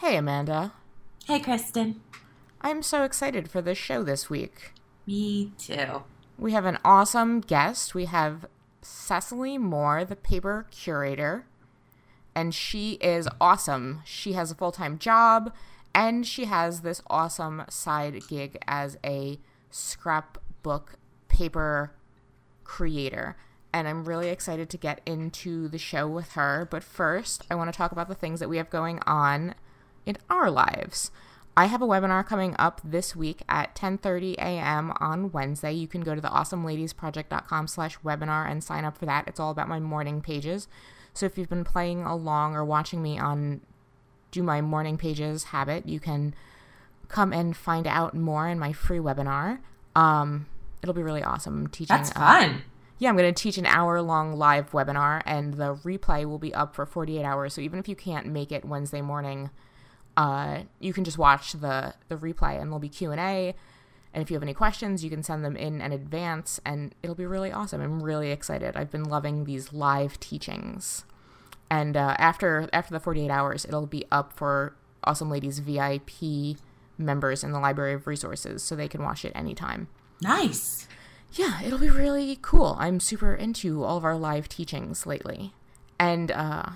Hey, Amanda. Hey, Kristen. I'm so excited for this show this week. Me too. We have an awesome guest. We have Cecily Moore, the paper curator, and she is awesome. She has a full time job and she has this awesome side gig as a scrapbook paper creator. And I'm really excited to get into the show with her. But first, I want to talk about the things that we have going on in our lives. I have a webinar coming up this week at 10:30 a.m. on Wednesday. You can go to the awesomeladiesproject.com slash webinar and sign up for that. It's all about my morning pages. So if you've been playing along or watching me on do my morning pages habit, you can come and find out more in my free webinar. Um, it'll be really awesome. I'm teaching. That's fun. Yeah, I'm going to teach an hour long live webinar, and the replay will be up for 48 hours. So even if you can't make it Wednesday morning, uh, you can just watch the the replay, and there'll be Q and A. And if you have any questions, you can send them in in advance, and it'll be really awesome. I'm really excited. I've been loving these live teachings, and uh, after after the 48 hours, it'll be up for Awesome Ladies VIP members in the Library of Resources, so they can watch it anytime. Nice. Yeah, it'll be really cool. I'm super into all of our live teachings lately, and uh,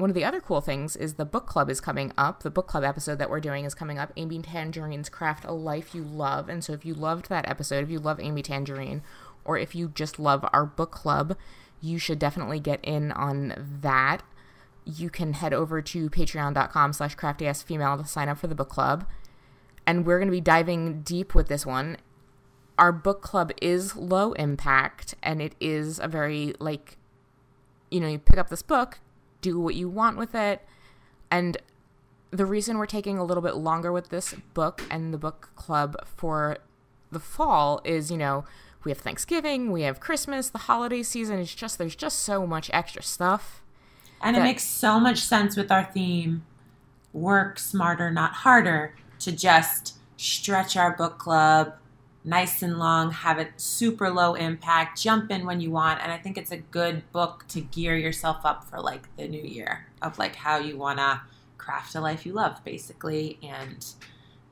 one of the other cool things is the book club is coming up. The book club episode that we're doing is coming up. Amy Tangerine's Craft a Life You Love. And so if you loved that episode, if you love Amy Tangerine, or if you just love our book club, you should definitely get in on that. You can head over to patreon.com slash craftyfemale to sign up for the book club. And we're going to be diving deep with this one. Our book club is low impact and it is a very like you know, you pick up this book, do what you want with it. And the reason we're taking a little bit longer with this book and the book club for the fall is, you know, we have Thanksgiving, we have Christmas, the holiday season. It's just, there's just so much extra stuff. And that, it makes so much sense with our theme work smarter, not harder, to just stretch our book club nice and long, have it super low impact, jump in when you want. And I think it's a good book to gear yourself up for like the new year of like how you want to craft a life you love, basically. And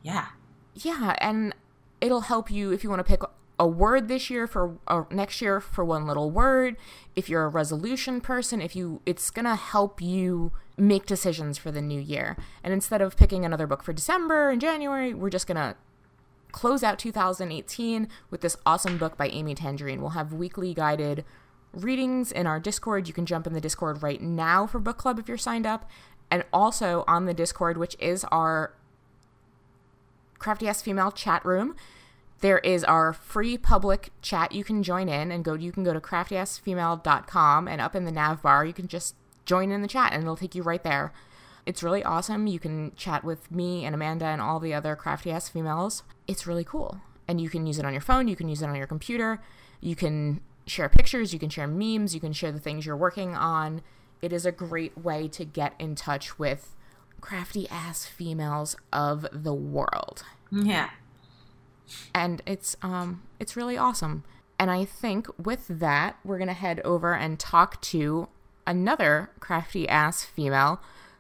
yeah. Yeah. And it'll help you if you want to pick a word this year for or next year for one little word if you're a resolution person if you it's going to help you make decisions for the new year and instead of picking another book for december and january we're just going to close out 2018 with this awesome book by Amy Tangerine. We'll have weekly guided readings in our Discord. You can jump in the Discord right now for book club if you're signed up. And also on the Discord, which is our Crafty Ass Female chat room, there is our free public chat you can join in and go you can go to craftyassfemale.com and up in the nav bar you can just join in the chat and it'll take you right there. It's really awesome. You can chat with me and Amanda and all the other crafty ass females. It's really cool. And you can use it on your phone, you can use it on your computer, you can share pictures, you can share memes, you can share the things you're working on. It is a great way to get in touch with crafty ass females of the world. Yeah. And it's um it's really awesome. And I think with that, we're going to head over and talk to another crafty ass female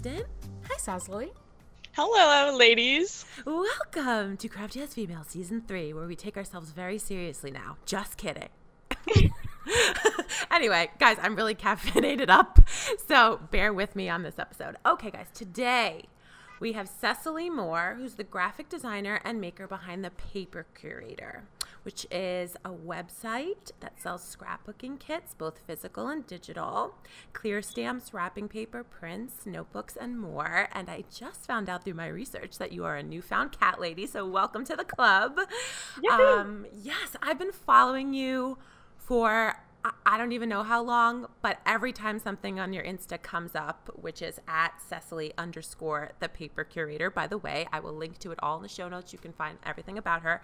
Kristen. Hi, Cecily. Hello, ladies. Welcome to Crafty Ass Female Season 3, where we take ourselves very seriously now. Just kidding. anyway, guys, I'm really caffeinated up, so bear with me on this episode. Okay, guys, today we have Cecily Moore, who's the graphic designer and maker behind the Paper Curator which is a website that sells scrapbooking kits, both physical and digital, clear stamps, wrapping paper, prints, notebooks, and more. And I just found out through my research that you are a newfound cat lady, so welcome to the club. Um, yes, I've been following you for I, I don't even know how long, but every time something on your Insta comes up, which is at Cecily underscore the paper curator, by the way, I will link to it all in the show notes. You can find everything about her.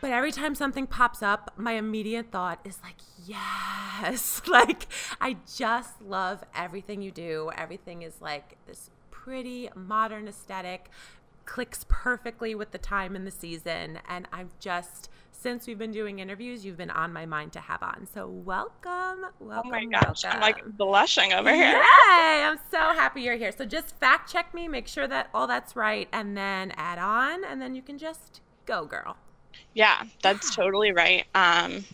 But every time something pops up, my immediate thought is like, yes. Like, I just love everything you do. Everything is like this pretty modern aesthetic, clicks perfectly with the time and the season. And I've just, since we've been doing interviews, you've been on my mind to have on. So welcome, welcome. Oh my gosh, welcome. I'm like blushing over here. Yay! I'm so happy you're here. So just fact check me, make sure that all that's right, and then add on, and then you can just go, girl. Yeah, that's totally right. Um,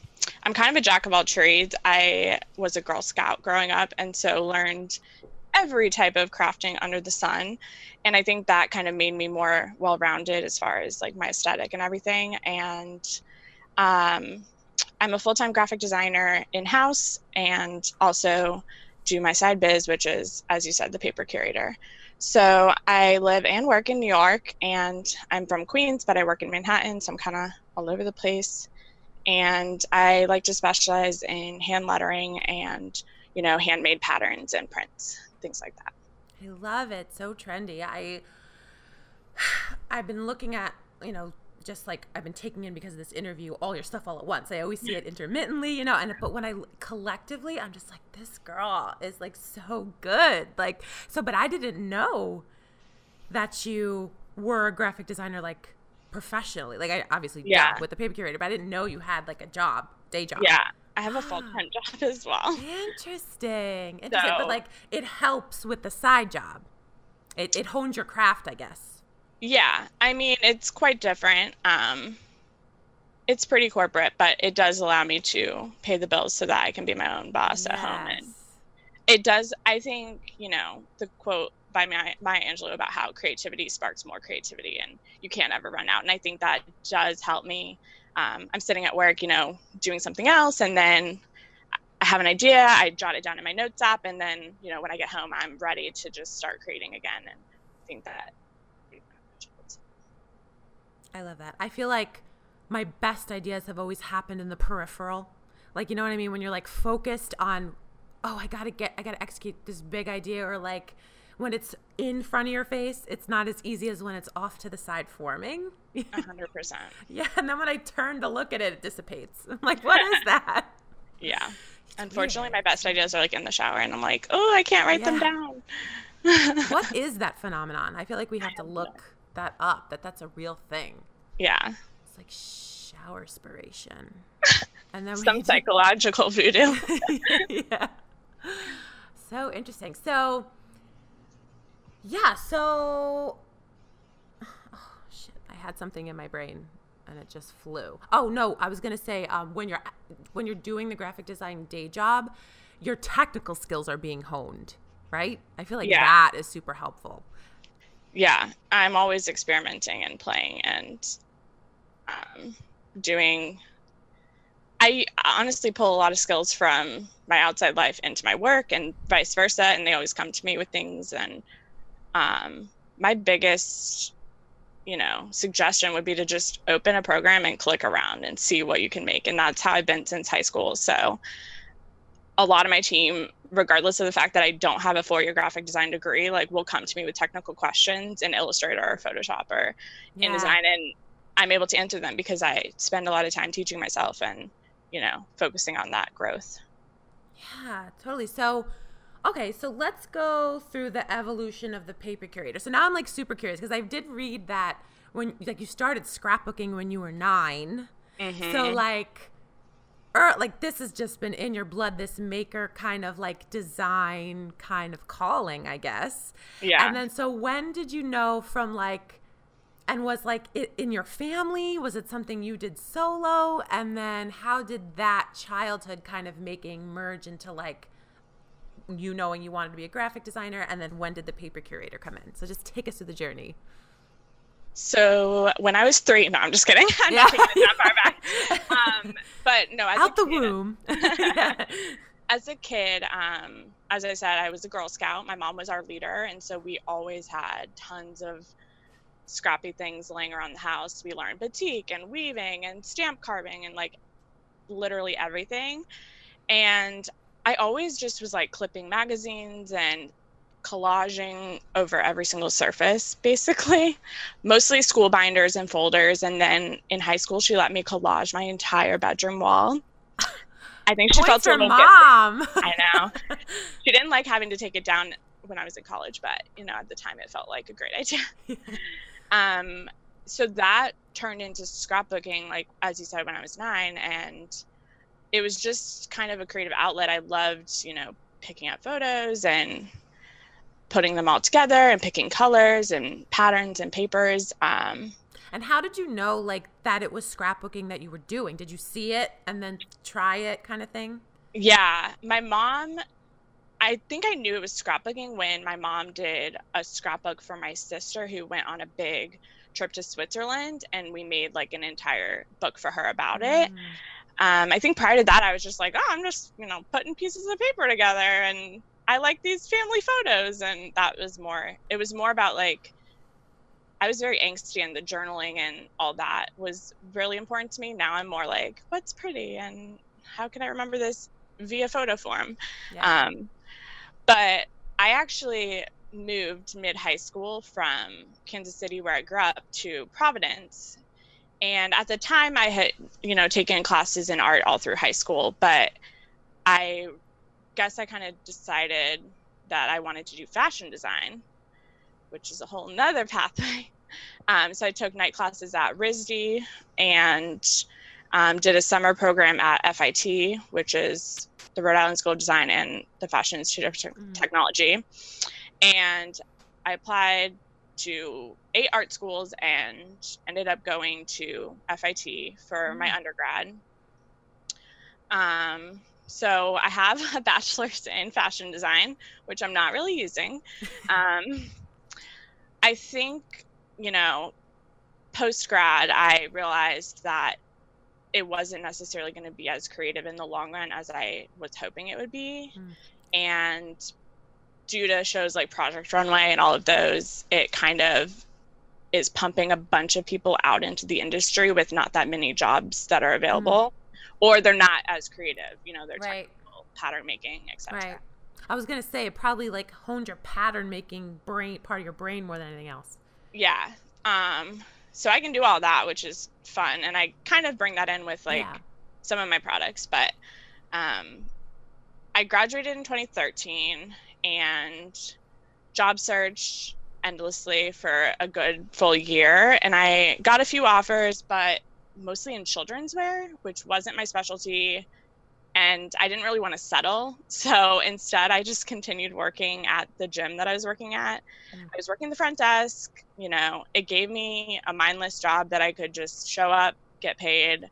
I'm kind of a jack of all trades. I was a Girl Scout growing up, and so learned every type of crafting under the sun. And I think that kind of made me more well rounded as far as like my aesthetic and everything. And um, I'm a full time graphic designer in house and also do my side biz, which is, as you said, the paper curator. So I live and work in New York, and I'm from Queens, but I work in Manhattan, so I'm kind of all over the place. And I like to specialize in hand lettering and, you know, handmade patterns and prints, things like that. I love it. So trendy. I I've been looking at, you know, just like I've been taking in because of this interview all your stuff all at once. I always see it intermittently, you know, and but when I collectively, I'm just like this girl is like so good. Like so but I didn't know that you were a graphic designer like professionally. Like I obviously Yeah. yeah with the paper curator, but I didn't know you had like a job, day job. Yeah, I have a full time job as well. Interesting. Interesting. So- but like it helps with the side job. It it hones your craft, I guess. Yeah, I mean, it's quite different. Um, it's pretty corporate, but it does allow me to pay the bills so that I can be my own boss at home. And it does, I think, you know, the quote by Maya, Maya Angelou about how creativity sparks more creativity and you can't ever run out. And I think that does help me. Um, I'm sitting at work, you know, doing something else, and then I have an idea, I jot it down in my notes app, and then, you know, when I get home, I'm ready to just start creating again. And I think that. I love that. I feel like my best ideas have always happened in the peripheral. Like, you know what I mean? When you're like focused on, oh, I gotta get, I gotta execute this big idea, or like when it's in front of your face, it's not as easy as when it's off to the side forming. A hundred percent. yeah, and then when I turn to look at it, it dissipates. I'm like, what is that? Yeah. Unfortunately, my best ideas are like in the shower, and I'm like, oh, I can't write them down. what is that phenomenon? I feel like we have to look that up. That that's a real thing. Yeah. It's like shower spiration, and then Some psychological voodoo. yeah. So interesting. So, yeah. So, oh shit! I had something in my brain and it just flew. Oh no! I was gonna say um, when you're when you're doing the graphic design day job, your technical skills are being honed, right? I feel like Yeah. that is super helpful. Yeah. I'm always experimenting and playing and um, doing. I honestly pull a lot of skills from my outside life into my work and vice versa, and they always come to me with things. And um, my biggest, you know, suggestion would be to just open a program and click around and see what you can make. And that's how I've been since high school. So a lot of my team, regardless of the fact that I don't have a four year graphic design degree, like will come to me with technical questions in Illustrator or Photoshop or Yeah. InDesign. And I'm able to answer them because I spend a lot of time teaching myself and, you know, focusing on that growth. Yeah, totally. So, okay, so let's go through the evolution of the paper curator. So now I'm like super curious because I did read that when like you started scrapbooking when you were 9. So Mhm. like or like this has just been in your blood this maker kind of like design kind of calling, I guess. yeah. And then so when did you know from like and was like it in your family? Was it something you did solo? And then how did that childhood kind of making merge into like you knowing you wanted to be a graphic designer? And then when did the paper curator come in? So just take us through the journey. So when I was three, no, I'm just kidding. I'm Yeah. not taking it that far back. Um, but no, as Out a the kid, womb. Yeah. as a kid, um, as I said, I was a Girl Scout. My mom was our leader, and so we always had tons of scrappy things laying around the house. We learned batik and weaving and stamp carving and like literally everything. and I always just was like clipping magazines and collaging over every single surface, basically. Mostly school binders and folders. And then in high school, she let me collage my entire bedroom wall. I think she felt a little mom. guilty. I know. she didn't like having to take it down when I was in college, but you know, at the time, it felt like a great idea. um, so that turned into scrapbooking, like as you said, when I was nine, and it was just kind of a creative outlet. I loved, you know, picking up photos and putting them all together and picking colors and patterns and papers. Um, and how did you know like that it was scrapbooking that you were doing? Did you see it and then try it kind of thing? yeah, my mom. I think I knew it was scrapbooking when my mom did a scrapbook for my sister who went on a big trip to Switzerland and we made like an entire book for her about it. Mm. Um, I think prior to that, I was just like, oh, I'm just, you know, putting pieces of paper together and I like these family photos. And that was more, it was more about like, I was very angsty and the journaling and all that was really important to me. Now I'm more like, what's pretty and how can I remember this via photo form? Yeah. Um, but I actually moved mid high school from Kansas City, where I grew up, to Providence. And at the time, I had, you know, taken classes in art all through high school, but I guess I kind of decided that I wanted to do fashion design, which is a whole nother pathway. Um, so I took night classes at RISD and um, did a summer program at FIT, which is the Rhode Island School of Design and the Fashion Institute of Te- Mhm. Technology. And I applied to eight art schools and ended up going to FIT for my undergrad. Um, so I have a bachelor's in fashion design, which I'm not really using. Um, I think, you know, post grad, I realized that it wasn't necessarily going to be as creative in the long run as I was hoping it would be. Mm. And due to shows like Project Runway and all of those, it kind of is pumping a bunch of people out into the industry with not that many jobs that are available, or they're not as creative. You know, they're Right. technical, pattern making, etc. Right. I was gonna say it probably like honed your pattern making brain part of your brain more than anything else. Yeah. Um. So I can do all that, which is fun, and I kind of bring that in with like yeah. some of my products. But um, I graduated in 2013 and job searched endlessly for a good full year, and I got a few offers, but mostly in children's wear, which wasn't my specialty. And I didn't really want to settle. So instead, I just continued working at the gym that I was working at. Mm. I was working the front desk. You know, it gave me a mindless job that I could just show up, get paid,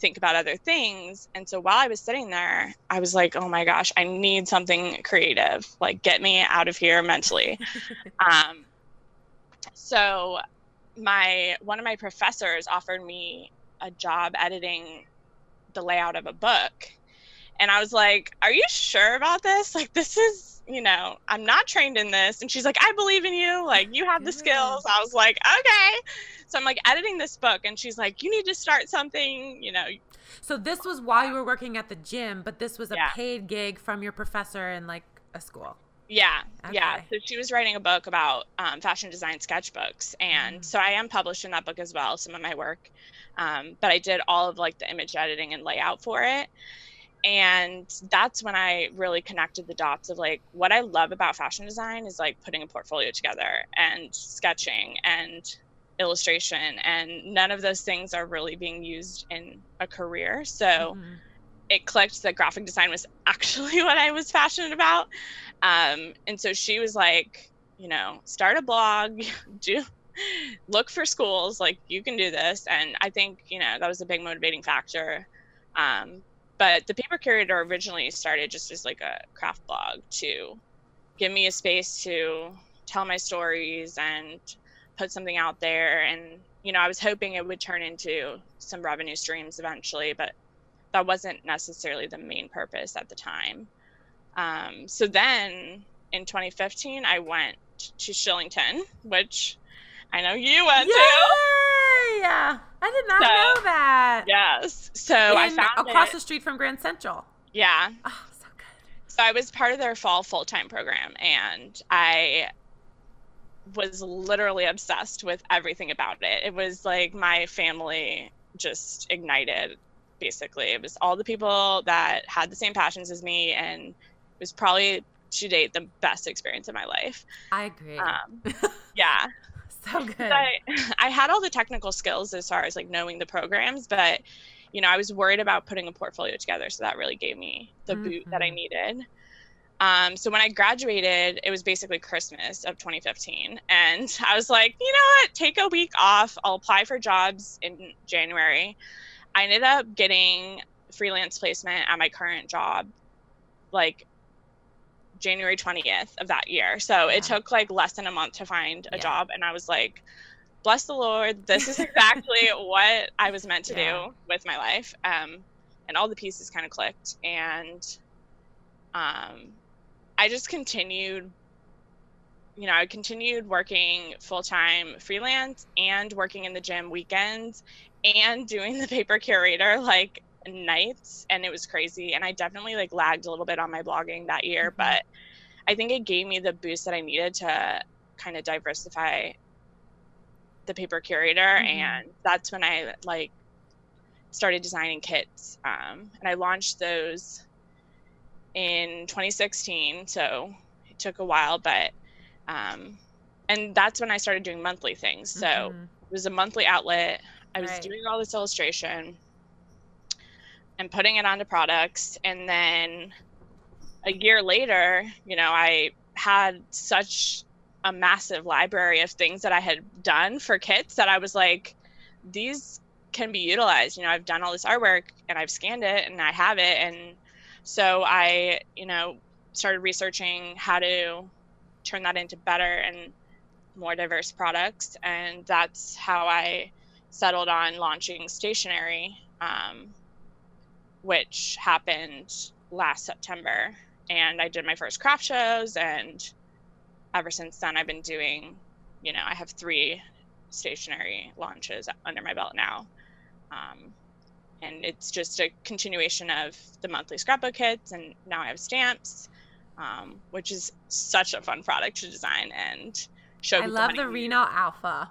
think about other things. And so while I was sitting there, I was like, oh my gosh, I need something creative. Like, get me out of here mentally. um, so my one of my professors offered me a job editing the layout of a book. And i was like are you sure about this? Like this is you know i'm not trained in this. And she's like i believe in you. Like you have the skills. I was like okay. So i'm like editing this book and she's like you need to start something you know. So this was while you were working at the gym, but this was a Yeah. paid gig from your professor in like a school. Yeah, yeah. So she was writing a book about um, fashion design sketchbooks, and Mm. so I am published in that book as well, some of my work. Um, but I did all of like the image editing and layout for it, and that's when I really connected the dots of like what I love about fashion design is like putting a portfolio together and sketching and illustration, and none of those things are really being used in a career. So Mhm. It clicked that graphic design was actually what I was passionate about. Um, and so she was like, you know, start a blog, do look for schools, like you can do this. And I think, you know, that was a big motivating factor. Um, but the paper curator originally started just as like a craft blog to give me a space to tell my stories and put something out there. And, you know, I was hoping it would turn into some revenue streams eventually, but that wasn't necessarily the main purpose at the time. Um, so then in 2015, I went to Shillington, which I know you went to. Yay! Yeah. I did not So- know that. Yes. So I In- found across it. the street from Grand Central. Yeah. Oh, so good. So I was part of their fall full time program, and I was literally obsessed with everything about it. It was like my family just ignited, basically. It was all the people that had the same passions as me, and it was probably to date the best experience of my life. I agree. Um, yeah. so good. I, I had all the technical skills as far as like knowing the programs, but you know, I was worried about putting a portfolio together. So that really gave me the boot that I Mhm. needed. Um, so when I graduated, it was basically Christmas of 2015. And I was like, you know what? Take a week off. I'll apply for jobs in January. I ended up getting freelance placement at my current job like January 20th of that year. So Yeah. it took like less than a month to find a Yeah. job. And I was like, bless the Lord. This is exactly what I was meant to Yeah. do with my life. Um, and all the pieces kind of clicked. And um, I just continued, you know, I continued working full time freelance and working in the gym weekends and doing the paper curator like nights. And it was crazy. And I definitely like lagged a little bit on my blogging that year, Mhm. but I think it gave me the boost that I needed to kind of diversify the paper curator. Mhm. And that's when I like started designing kits. Um, and I launched those in 2016. So it took a while, but, um, and that's when I started doing monthly things. So Mhm. it was a monthly outlet. I was Right. doing all this illustration and putting it onto products. And then a year later, you know, I had such a massive library of things that I had done for kits that I was like, these can be utilized. You know, I've done all this artwork and I've scanned it and I have it. And so I, you know, started researching how to turn that into better and more diverse products. And that's how I settled on launching stationery, um, which happened last September. And I did my first craft shows. And ever since then, I've been doing, you know, I have three stationery launches under my belt now. Um, and it's just a continuation of the monthly scrapbook kits. And now I have stamps, um, which is such a fun product to design and show I love the. Reno Alpha.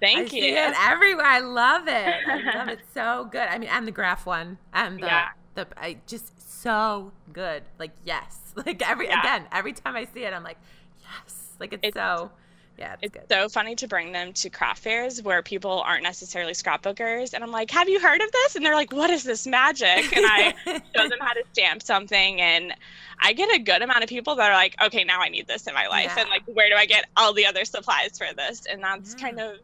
Thank I you. see it everywhere. I love it. I love it so good. I mean, and the graph one, and the Yeah. the I just so good. Like yes, like every Yeah. again every time I see it, I'm like yes. Like it's, It's- so yeah, it's, It's so funny to bring them to craft fairs where people aren't necessarily scrapbookers. And I'm like, have you heard of this? And they're like, what is this magic? And I show them how to stamp something. And I get a good amount of people that are like, okay, now I need this in my life. Yeah. And like, where do I get all the other supplies for this? And that's kind of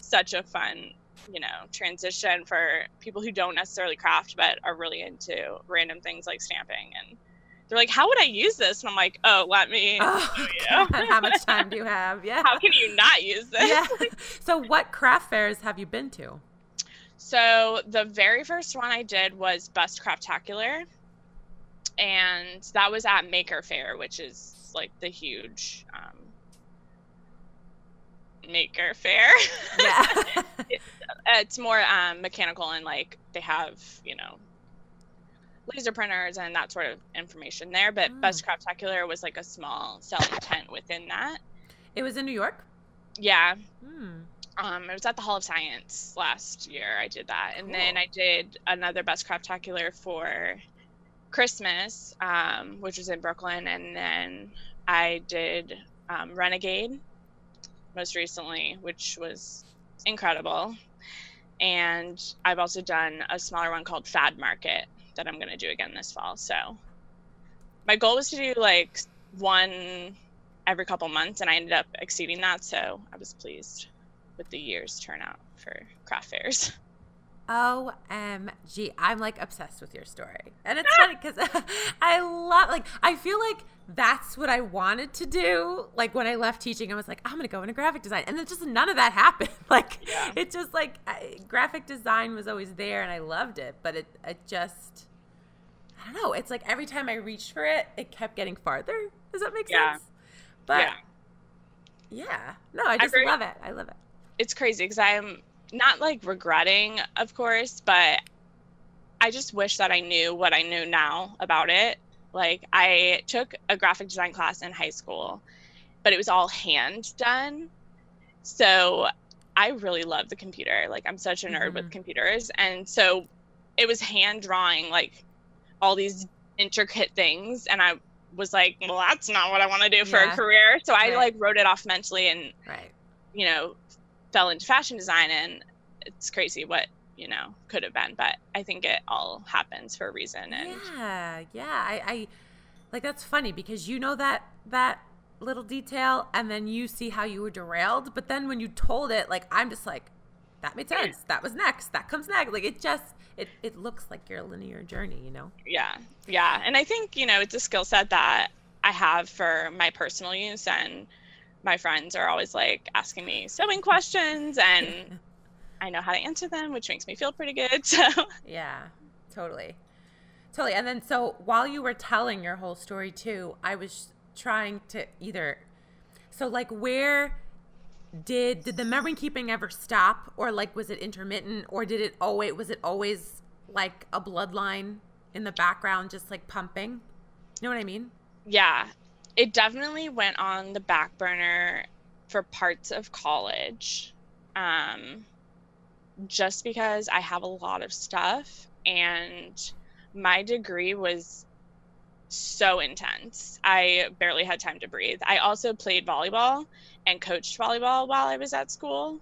such a fun, you know, transition for people who don't necessarily craft but are really into random things like stamping. And they're like, how would I use this? And I'm like, oh, let me. Oh, show you. God, how much time do you have? Yeah. How can you not use this? yeah. So what craft fairs have you been to? So the very first one I did was Bust Craftacular, and that was at Maker Faire, which is like the huge um, Maker Faire. Yeah. it's more um, mechanical and like they have you know laser printers and that sort of information there. But Mm. Bust Craftacular was like a small selling tent within that. it was in New York. Yeah, Hmm. Um, it was at the Hall of Science last year. I did that, and then I did another Bust Craftacular for Christmas, um, which was in Brooklyn, and then I did um, Renegade most recently, which was incredible. And I've also done a smaller one called Fad Market that I'm going to do again this fall. So my goal was to do like one every couple months, and I ended up exceeding that. So I was pleased with the year's turnout for craft fairs. OMG. I'm like obsessed with your story. And it's ah! funny because I love, like, I feel like that's what I wanted to do. Like, when I left teaching, I was like, I'm going to go into graphic design. And then just none of that happened. Like, Yeah. it just like I, graphic design was always there and I loved it. But it, it just, I don't know. It's like every time I reached for it, it kept getting farther. Does that make Yeah. sense? But yeah, yeah. No, I just agree. love it. I love it. it's crazy because I'm not like regretting, of course, but I just wish that I knew what I knew now about it. Like I took a graphic design class in high school, but it was all hand done. So I really love the computer. Like I'm such a nerd Mm-hmm. with computers. And so it was hand drawing like all these intricate things and I was like, well, that's not what I want to do for Yeah. a career. So I Right. like wrote it off mentally and Right. you know, fell into fashion design and it's crazy what, you know, could have been, but I think it all happens for a reason and Yeah, yeah. I, I like that's funny because you know that that little detail and then you see how you were derailed, but then when you told it, like I'm just like, that made sense. That was next. That comes next. Like it just it, it looks like your linear journey, you know? yeah. Yeah. And I think, you know, it's a skill set that I have for my personal use and my friends are always like asking me sewing questions and I know how to answer them, which makes me feel pretty good. So Yeah, totally. Totally. And then, so while you were telling your whole story too, I was trying to either, so like, where did did the memory keeping ever stop, or like, was it intermittent, or did it always was it always like a bloodline in the background, just like pumping? You know what I mean? yeah, it definitely went on the back burner for parts of college. Um, just because I have a lot of stuff and my degree was so intense. I barely had time to breathe. I also played volleyball and coached volleyball while I was at school.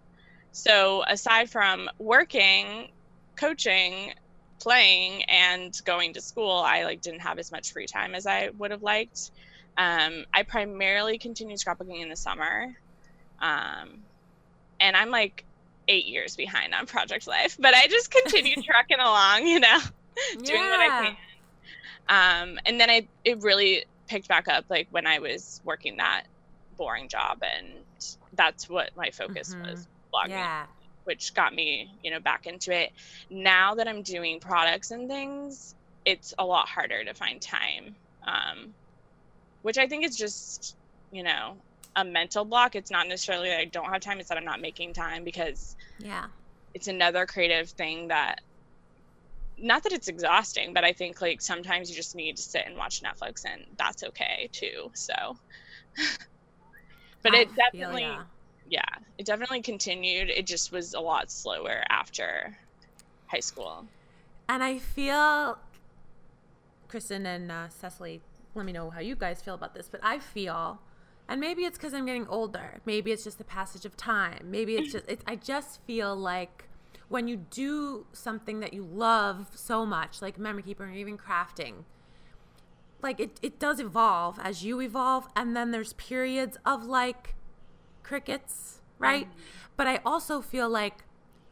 So aside from working, coaching, playing and going to school, I like didn't have as much free time as I would have liked. Um, I primarily continued scrapbooking in the summer. Um, and I'm like eight years behind on project life, but I just continued trucking along, you know, doing what I can. Um, and then I, it really picked back up like when I was working that boring job and that's what my focus Mhm. was blogging Yeah. which got me, you know, back into it. Now that I'm doing products and things, it's a lot harder to find time. Um, which I think is just, you know, a mental block. It's not necessarily that I don't have time, it's that I'm not making time because Yeah. it's another creative thing that not that it's exhausting, but I think like sometimes you just need to sit and watch Netflix and that's okay too. So but I it definitely ya. yeah, it definitely continued. It just was a lot slower after high school. And I feel, Kristen and uh, Cecily, let me know how you guys feel about this, but I feel, and maybe it's because I'm getting older. Maybe it's just the passage of time. Maybe it's just, it, I just feel like when you do something that you love so much, like memory keeping or even crafting, like it, it does evolve as you evolve. And then there's periods of like crickets, right? Mm-hmm. But I also feel like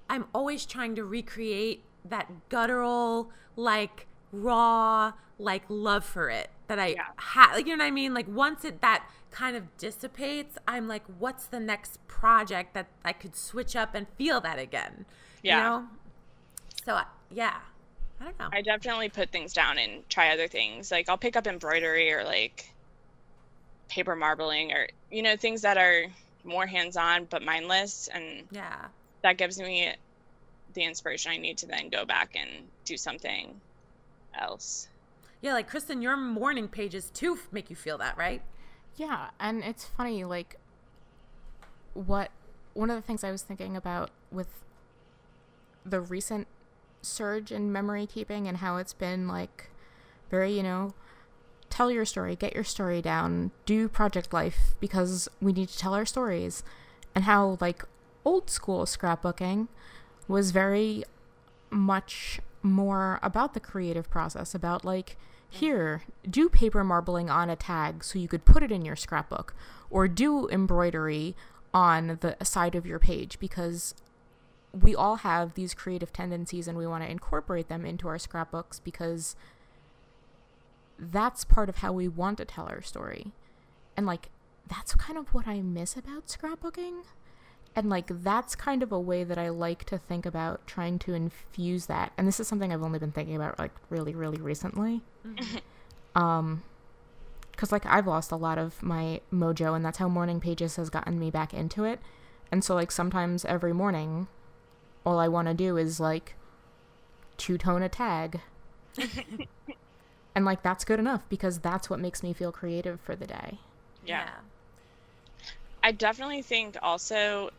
I'm always trying to recreate that guttural, like raw, like love for it that I Yeah. had. Like you know what I mean? Like once it that kind of dissipates, I'm like, what's the next project that I could switch up and feel that again? Yeah. You know? So I- yeah, I don't know. I definitely put things down and try other things. Like I'll pick up embroidery or like paper marbling or you know things that are more hands-on but mindless and yeah. that gives me the inspiration I need to then go back and do something else. Yeah, like Kristen, your morning pages too make you feel that, right? Yeah, and it's funny, like, what one of the things I was thinking about with the recent surge in memory keeping and how it's been, like, very, you know, tell your story, get your story down, do project life because we need to tell our stories, and how, like, old school scrapbooking was very much more about the creative process, about like, here, do paper marbling on a tag so you could put it in your scrapbook, or do embroidery on the side of your page because we all have these creative tendencies and we want to incorporate them into our scrapbooks because that's part of how we want to tell our story. And like, that's kind of what I miss about scrapbooking. And like that's kind of a way that I like to think about trying to infuse that. And this is something I've only been thinking about like really really recently. um cuz like I've lost a lot of my mojo and that's how morning pages has gotten me back into it. And so like sometimes every morning all I want to do is like two tone a tag. and like that's good enough because that's what makes me feel creative for the day. Yeah. I definitely think also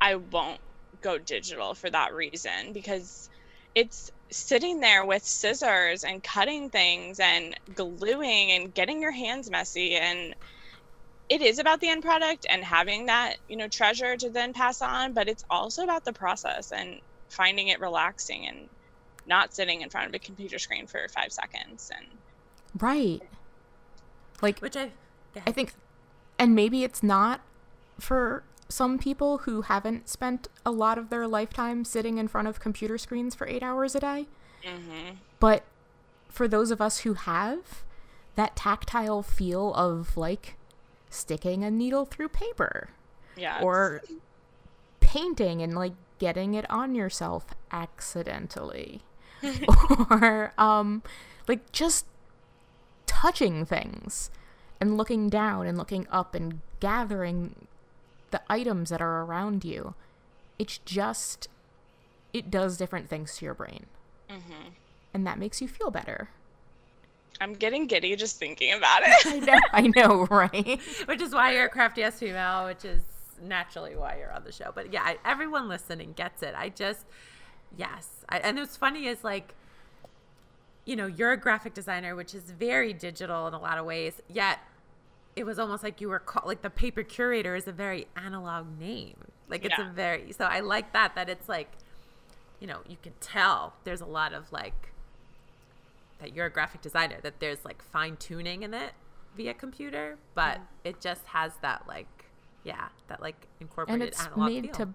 I won't go digital for that reason because it's sitting there with scissors and cutting things and gluing and getting your hands messy. And it is about the end product and having that you know treasure to then pass on but it's also about the process and finding it relaxing and not sitting in front of a computer screen for five seconds and right. Like which i i think and maybe it's not for some people who haven't spent a lot of their lifetime sitting in front of computer screens for eight hours a day. Mm-hmm. But for those of us who have, that tactile feel of like sticking a needle through paper. Yeah. Or painting and like getting it on yourself accidentally. or um like just touching things and looking down and looking up and gathering the items that are around you. It's just, it does different things to your brain. Mm-hmm. And that makes you feel better. I'm getting giddy just thinking about it. I know, I know, right? which is why you're a crafty ass female, which is naturally why you're on the show. But yeah, I, everyone listening gets it. I just, yes. I, and what's funny is like, you know, you're a graphic designer, which is very digital in a lot of ways, yet it was almost like you were called like the paper curator is a very analog name. Like it's yeah. a very so I like that that it's like you know, you can tell there's a lot of like that you're a graphic designer that there's like fine tuning in it via computer, but it just has that like yeah, that like incorporated and it's analog made feel. to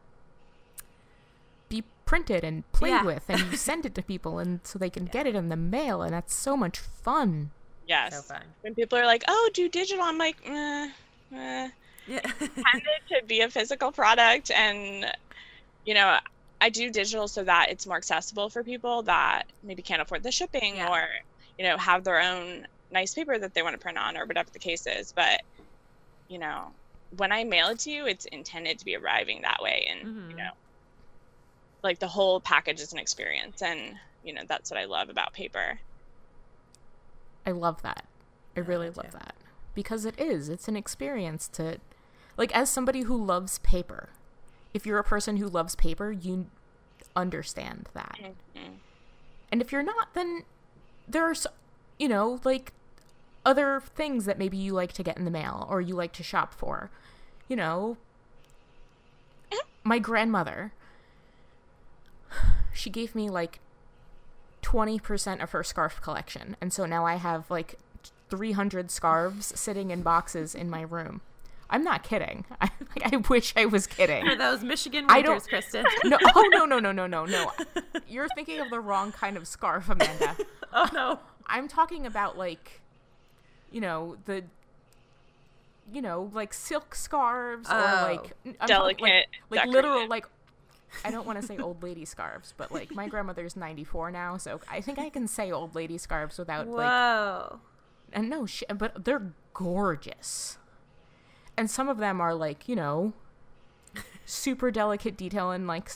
be printed and played yeah. with and you send it to people and so they can yeah. get it in the mail and that's so much fun. Yes. So fun. When people are like, "Oh, do digital," I'm like, eh, eh. Yeah. intended to be a physical product, and you know, I do digital so that it's more accessible for people that maybe can't afford the shipping yeah. or you know have their own nice paper that they want to print on or whatever the case is. But you know, when I mail it to you, it's intended to be arriving that way, and mm-hmm. you know, like the whole package is an experience, and you know that's what I love about paper. I love that. I really love that. Because it is. It's an experience to like as somebody who loves paper. If you're a person who loves paper, you understand that. Mm-hmm. And if you're not, then there's you know, like other things that maybe you like to get in the mail or you like to shop for. You know, my grandmother she gave me like 20% of her scarf collection. And so now I have like 300 scarves sitting in boxes in my room. I'm not kidding. I, like, I wish I was kidding. Are those Michigan winters, Kristen? No, oh no, no, no, no, no, no. You're thinking of the wrong kind of scarf, Amanda. oh no. I'm talking about like, you know, the, you know, like silk scarves or oh. like I'm delicate, like, like literal like I don't want to say old lady scarves, but like my grandmother's 94 now, so I think I can say old lady scarves without Whoa. like And no, sh- but they're gorgeous. And some of them are like, you know, super delicate detail and like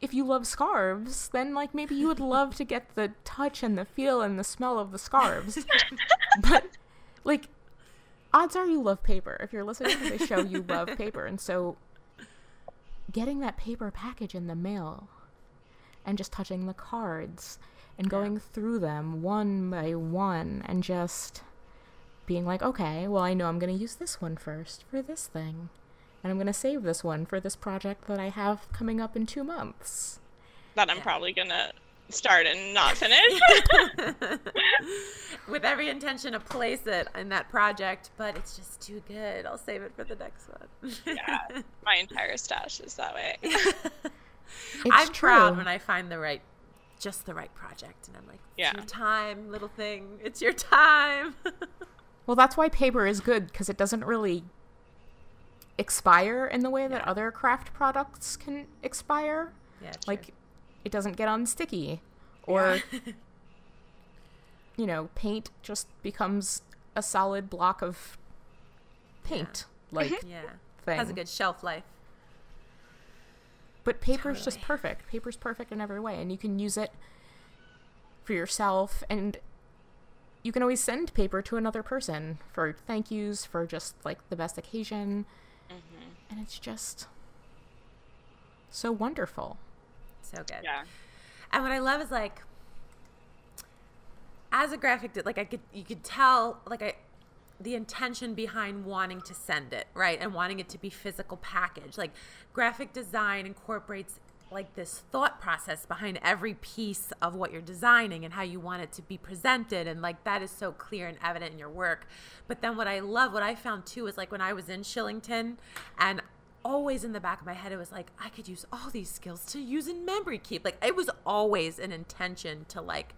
if you love scarves, then like maybe you would love to get the touch and the feel and the smell of the scarves. but like odds are you love paper. If you're listening to the show, you love paper. And so getting that paper package in the mail and just touching the cards and going through them one by one and just being like, okay, well, I know I'm going to use this one first for this thing. And I'm going to save this one for this project that I have coming up in two months. That I'm yeah. probably going to start and not finish. With every intention to place it in that project, but it's just too good. I'll save it for the next one. yeah, my entire stash is that way. I'm true. proud when I find the right, just the right project, and I'm like, yeah. your time, little thing. It's your time. well, that's why paper is good because it doesn't really expire in the way that yeah. other craft products can expire. Yeah, true. like it doesn't get on sticky or yeah. you know paint just becomes a solid block of paint like yeah has a good shelf life But paper's just perfect. Paper's perfect in every way, and you can use it for yourself, and you can always send paper to another person for thank yous, for just like the best occasion, Mm-hmm. and it's just so wonderful. So good. Yeah. And what I love is like, as a graphic, like I could, you could tell, like I, the intention behind wanting to send it, right, and wanting it to be physical package. Like, graphic design incorporates like this thought process behind every piece of what you're designing and how you want it to be presented and like that is so clear and evident in your work but then what i love what i found too is like when i was in shillington and always in the back of my head it was like i could use all these skills to use in memory keep. Like it was always an intention to like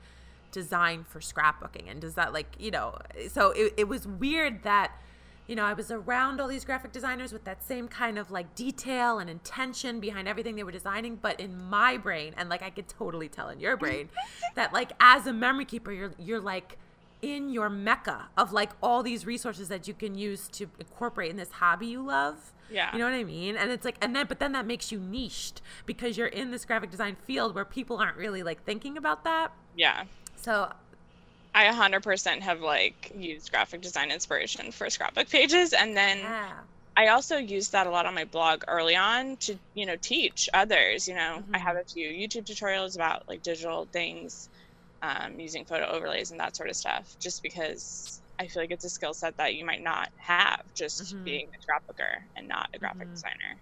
design for scrapbooking. And does that like you know so it, it was weird that you know i was around all these graphic designers with that same kind of like detail and intention behind everything they were designing. But in my brain and like i could totally tell in your brain that like as a memory keeper you're you're like in your mecca of like all these resources that you can use to incorporate in this hobby you love Yeah. you know what i mean and it's like and then but then that makes you niched because you're in this graphic design field where people aren't really like thinking about that Yeah. so I 100% have like used graphic design inspiration for scrapbook pages and then yeah I also used that a lot on my blog early on to, you know, teach others. You know, I Mhm. have a few YouTube tutorials about like digital things, um, using photo overlays and that sort of stuff, just because I feel like it's a skill set that you might not have just Mhm. being a scrapbooker and not a graphic Mhm. designer.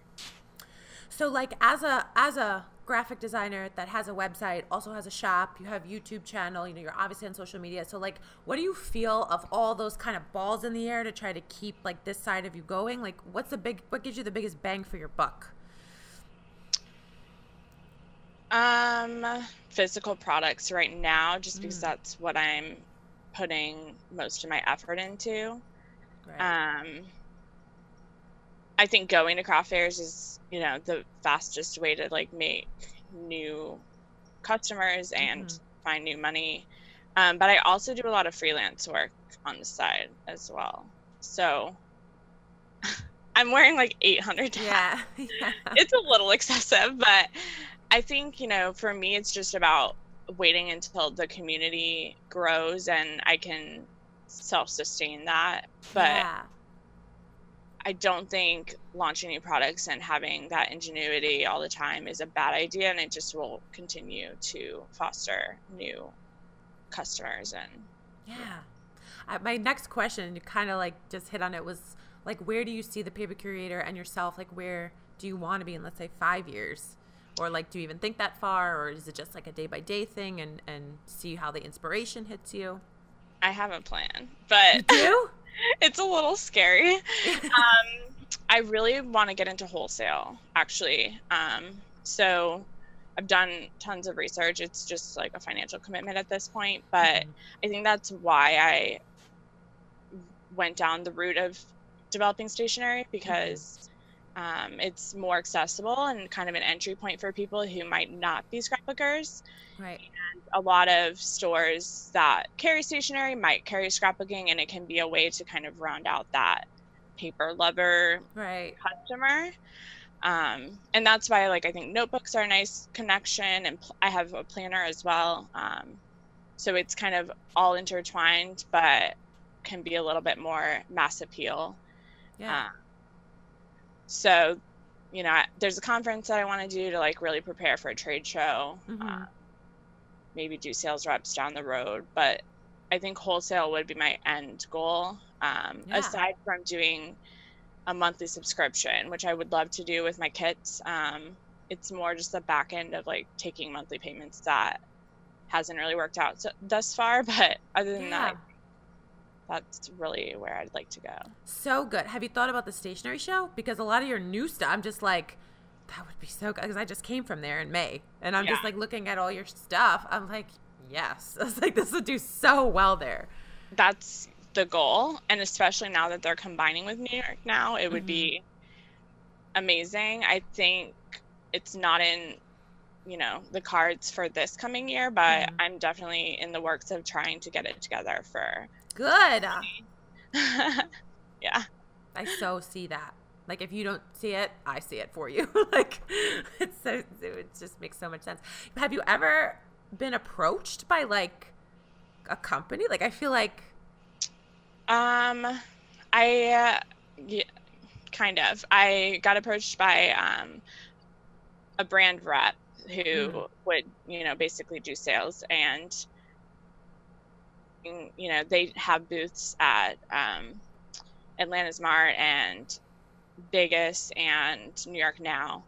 So like as a as a graphic designer that has a website, also has a shop, you have YouTube channel, you know, you're obviously on social media. So like what do you feel of all those kind of balls in the air to try to keep like this side of you going? Like what's the big what gives you the biggest bang for your buck? Um, physical products right now, just because Mm. that's what I'm putting most of my effort into. Right. Um, I think going to craft fairs is, you know, the fastest way to like make new customers and Mhm. find new money. Um, but I also do a lot of freelance work on the side as well. So I'm wearing like 800 hats yeah. yeah. it's a little excessive, but I think, you know, for me, it's just about waiting until the community grows and I can self sustain that. But yeah. I don't think launching new products and having that ingenuity all the time is a bad idea. And it just will continue to foster new customers. And Yeah. I, my next question, you kind of like just hit on it, was like, where do you see the paper curator and yourself? Like, where do you want to be in, let's say, five years? Or like, do you even think that far? Or is it just like a day by day thing and, and see how the inspiration hits you? I have a plan, but Do? it's a little scary. um, I really want to get into wholesale, actually. Um, so I've done tons of research. It's just like a financial commitment at this point, but Mhm. I think that's why I went down the route of developing stationery because um, it's more accessible and kind of an entry point for people who might not be scrapbookers Right. And a lot of stores that carry stationery might carry scrapbooking and it can be a way to kind of round out that paper lover Right. customer um, and that's why like i think notebooks are a nice connection and pl- i have a planner as well um, so it's kind of all intertwined but can be a little bit more mass appeal Yeah. uh, so you know I- there's a conference that i want to do to like really prepare for a trade show Mhm. uh, maybe do sales reps down the road but i think wholesale would be my end goal um, Yeah. aside from doing a monthly subscription which i would love to do with my kits um, it's more just the back end of like taking monthly payments that hasn't really worked out so, thus far but other than yeah. that that's really where i'd like to go So good. Have you thought about the stationery show? Because a lot of your new stuff, I'm just like, that would be so good. Because I just came from there in May, and I'm just like looking at all your stuff. I'm like, yes. I was like, this would do so well there. that's the goal and especially now that they're combining with new york now it would be amazing i think it's not in you know the cards for this coming year but Mhm. i'm definitely in the works of trying to get it together for Good. yeah I so see that. Like if you don't see it, I see it for you. like it's so it just makes so much sense. Have you ever been approached by like a company? Like I feel like Um, I uh, yeah, kind of. I got approached by um, a brand rep who Mhm. would, you know, basically do sales, and you know, they have booths at um, Atlanta's Mart and Vegas and New York now.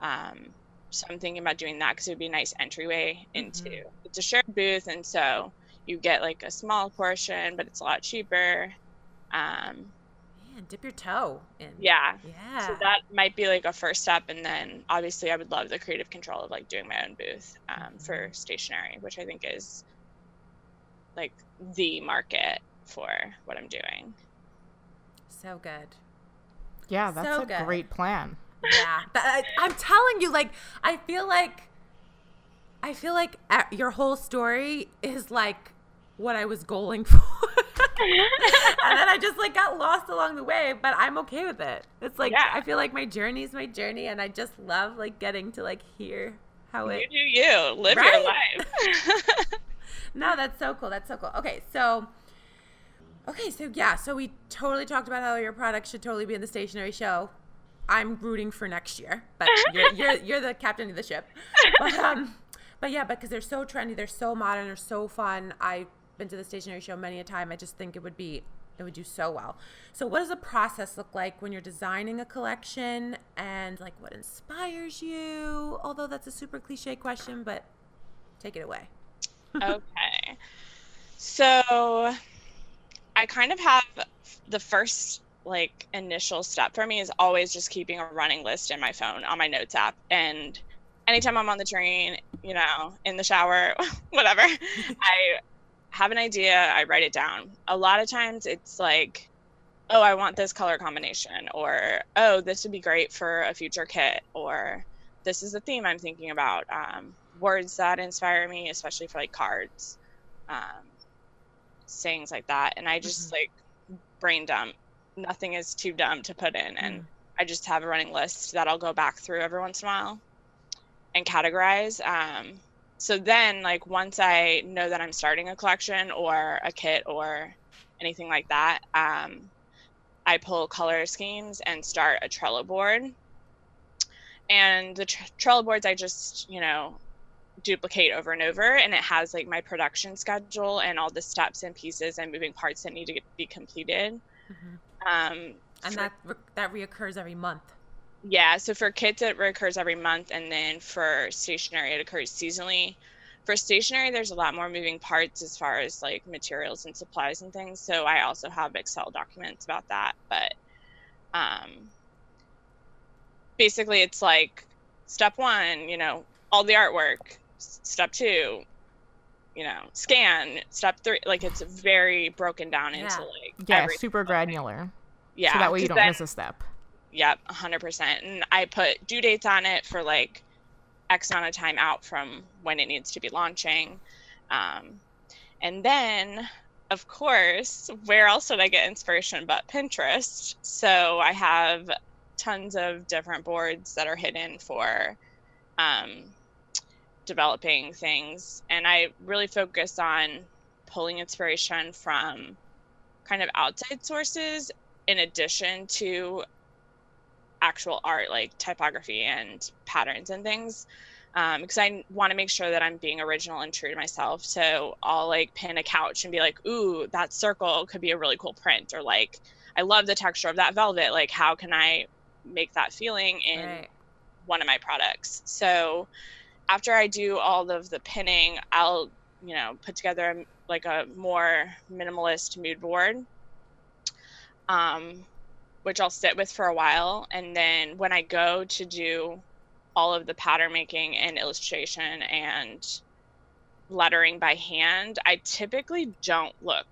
Um, so I'm thinking about doing that because it would be a nice entryway into. Mhm. It's a shared booth, and so you get like a small portion, but it's a lot cheaper. Um, man, dip your toe in. yeah. Yeah. So that might be like a first step, and then obviously I would love the creative control of like doing my own booth um, for stationery, which I think is like the market for what I'm doing. so good. Yeah, that's So a good. great plan. Yeah, but I, I'm telling you, like, I feel like, I feel like uh, your whole story is like what I was goaling for, and then I just like got lost along the way. But I'm okay with it. It's like Yeah. I feel like my journey is my journey, and I just love like getting to like hear how You do you live your life. No, that's so cool. That's so cool. Okay, so. Okay, so yeah, so we totally talked about how your product should totally be in the stationery show. I'm rooting for next year, but you're you're, you're the captain of the ship. But, um, but yeah, because they're so trendy, they're so modern, they're so fun. I've been to the stationery show many a time. I just think it would be it would do so well. So, what does the process look like when you're designing a collection, and like what inspires you? Although that's a super cliche question, but take it away. Okay. So I kind of have the first like initial step for me is always just keeping a running list in my phone on my notes app and anytime I'm on the train, you know, in the shower, whatever, I have an idea, I write it down. A lot of times it's like oh, I want this color combination or oh, this would be great for a future kit or this is the theme I'm thinking about. Um, words that inspire me, especially for like cards, um, sayings like that. And I just like brain dump. Nothing is too dumb to put in. And Mm. I just have a running list that I'll go back through every once in a while and categorize. Um, so then, like, once I know that I'm starting a collection or a kit or anything like that, um, I pull color schemes and start a Trello board. And the tr- Trello boards, I just, you know, duplicate over and over, and it has like my production schedule and all the steps and pieces and moving parts that need to be completed. Mhm. Um, And for- that re- that reoccurs every month. yeah, so for kits it recurs every month, and then for stationery it occurs seasonally. For stationery, there's a lot more moving parts as far as like materials and supplies and things. So I also have Excel documents about that. But um, basically, it's like step one, you know, all the artwork. Step two, you know, scan. Step three, like it's very broken down into Yeah. like Yeah, super single thing. granular. Yeah, so that way you don't then- miss a step. Yep, 100%. And I put due dates on it for like X amount of time out from when it needs to be launching. Um, and then, of course, where else would I get inspiration but Pinterest? So I have tons of different boards that are hidden for um, developing things. And I really focus on pulling inspiration from kind of outside sources in addition to actual art like typography and patterns and things um, because I want to make sure that I'm being original and true to myself. So I'll like pin a couch and be like, "Ooh, that circle could be a really cool print," or like, "I love the texture of that velvet. Like, how can I make that feeling in Right. one of my products?" So after I do all of the pinning, I'll you know put together a, like a more minimalist mood board. Um, which I'll sit with for a while. And then when I go to do all of the pattern making and illustration and lettering by hand, I typically don't look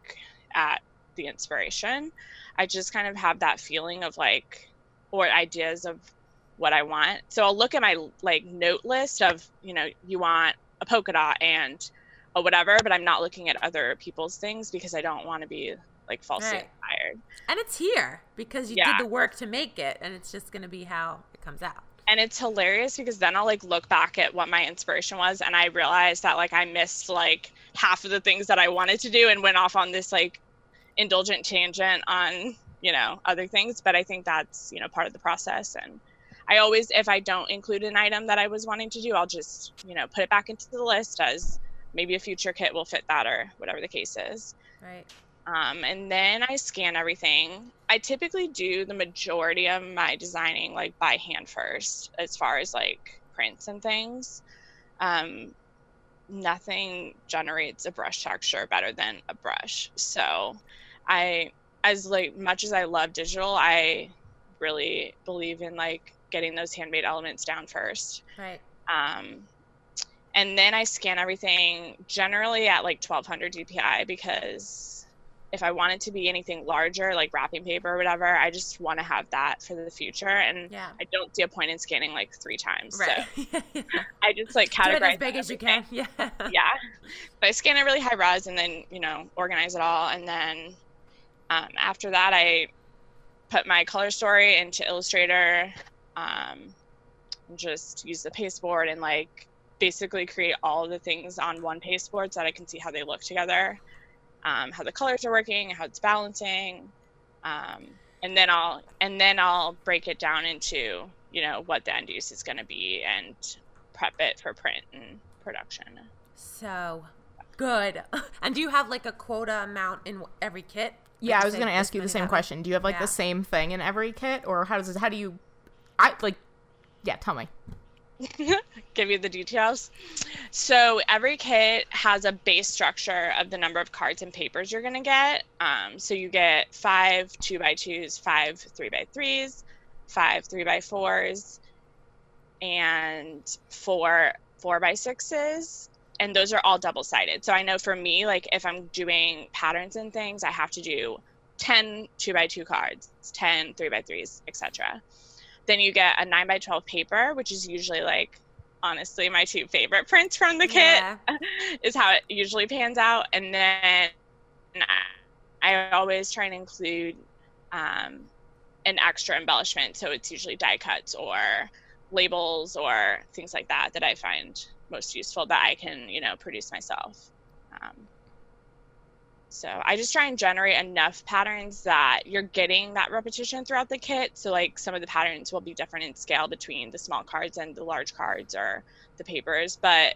at the inspiration. I just kind of have that feeling of like, or ideas of what I want. So I'll look at my like note list of, you know, you want a polka dot and a whatever, but I'm not looking at other people's things because I don't want to be like falsely Right. inspired. And it's here because you Yeah. did the work to make it, and it's just going to be how it comes out. and it's hilarious because then I'll like look back at what my inspiration was and I realized that like I missed like half of the things that I wanted to do and went off on this like indulgent tangent on, you know, other things, but I think that's, you know, part of the process and I always if I don't include an item that I was wanting to do, I'll just, you know, put it back into the list as maybe a future kit will fit that or whatever the case is. Right. Um, and then I scan everything. I typically do the majority of my designing like by hand first, as far as like prints and things. Um, nothing generates a brush texture better than a brush. So I, as like much as I love digital, I really believe in like getting those handmade elements down first. Right. Um, and then I scan everything generally at like 1200 DPI because if I want it to be anything larger, like wrapping paper or whatever, I just want to have that for the future. And Yeah. I don't see a point in scanning like three times. Right. So I just like Do categorize it as big as you can. Yeah. Yeah. But I scan it really high res and then, you know, organize it all. And then um, after that, I put my color story into Illustrator, um, just use the pasteboard and like basically create all the things on one pasteboard so that I can see how they look together, um, how the colors are working, how it's balancing, um, and then I'll and then I'll break it down into you know what the end use is going to be and prep it for print and production. So good. And do you have like a quota amount in every kit? Yeah, I was going to ask you the same question. Do you have like Yeah. the same thing in every kit, or how does this? How do you? I like. Yeah, tell me. give you the details. So every kit has a base structure of the number of cards and papers you're gonna get. Um, so you get five two by twos, five three by threes, five three by fours, and four four by sixes. And those are all double sided. So I know for me, like if I'm doing patterns and things, I have to do 10 2 by 2 cards, 10 3 by 3s, etc. Then you get a 9 by 12 paper, which is usually like honestly my two favorite prints from the kit Yeah. is how it usually pans out. And then I, I always try and include um, an extra embellishment. So it's usually die cuts or labels or things like that that I find most useful that I can, you know, produce myself. Um, so I just try and generate enough patterns that you're getting that repetition throughout the kit. So like some of the patterns will be different in scale between the small cards and the large cards or the papers, but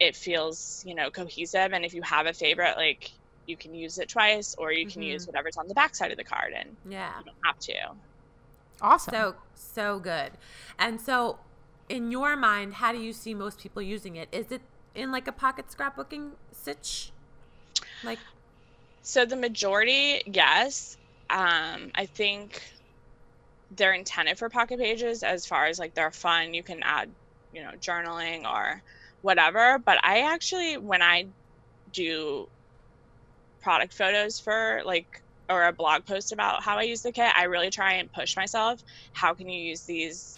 it feels, you know, cohesive. And if you have a favorite, like you can use it twice or you can Mhm. use whatever's on the back side of the card and Yeah. you don't have to. Awesome. So so good. And so in your mind, how do you see most people using it? Is it in like a pocket scrapbooking sitch? Like So the majority, yes. Um, I think they're intended for pocket pages as far as like they're fun. You can add, you know, journaling or whatever. But I actually, when I do product photos for like or a blog post about how I use the kit, I really try and push myself. How can you use these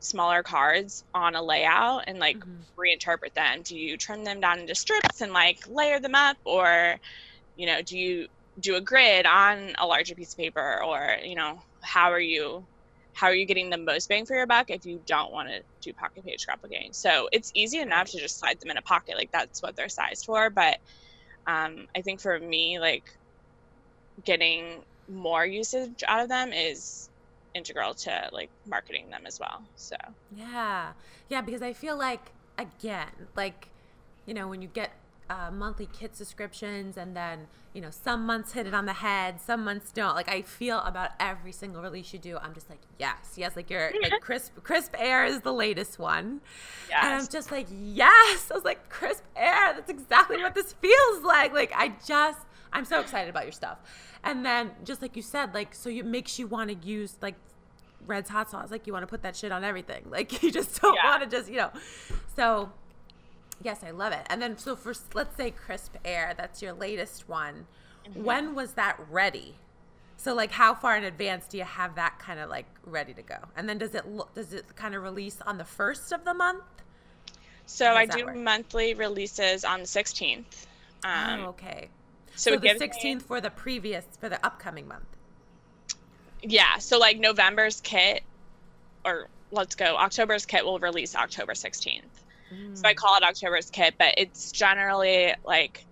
smaller cards on a layout and like Mhm. reinterpret them? Do you trim them down into strips and like layer them up or you know, do you do a grid on a larger piece of paper or, you know, how are you how are you getting the most bang for your buck if you don't want to do pocket page scrapbooking? So it's easy enough to just slide them in a pocket, like that's what they're sized for. But um, I think for me, like getting more usage out of them is integral to like marketing them as well. So Yeah. Yeah, because I feel like again, like you know, when you get uh, monthly kit subscriptions and then you know some months hit it on the head some months don't. Like i feel about every single release you do i'm just like yes yes like your like crisp crisp air is the latest one. And i'm just like yes. I was like crisp air that's exactly what this feels like. Like i just i'm so excited about your stuff. And then just like you said like so it makes you want to use like red's hot sauce like you want to put that shit on everything. Like you just don't Yeah. want to just you know. So yes i love it and then so for let's say crisp air that's your latest one Mm-hmm. when was that ready so like how far in advance do you have that kind of like ready to go and then does it look does it kind of release on the first of the month So I do work? monthly releases on the 16th. Um, oh, okay So, it the gives me- 16th for the previous for the upcoming month. Yeah, so like November's kit, or let's go, October's kit will release October 16th. So I call it October's kit, but it's generally like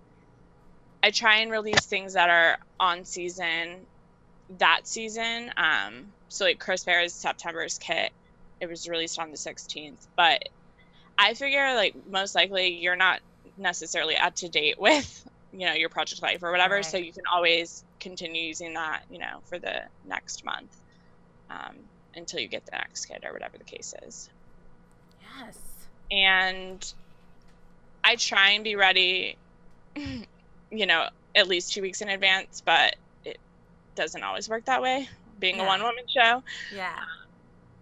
I try and release things that are on season that season. Um, so like Crisp Air's September's kit, it was released on the 16th, but I figure like most likely you're not necessarily up to date with you know your project life or whatever, so you can always continue using that you know for the next month um, until you get the next kit or whatever the case is Yes. And I try and be ready, you know, at least two weeks in advance, but it doesn't always work that way, being Yeah. a one woman show. Yeah. Um,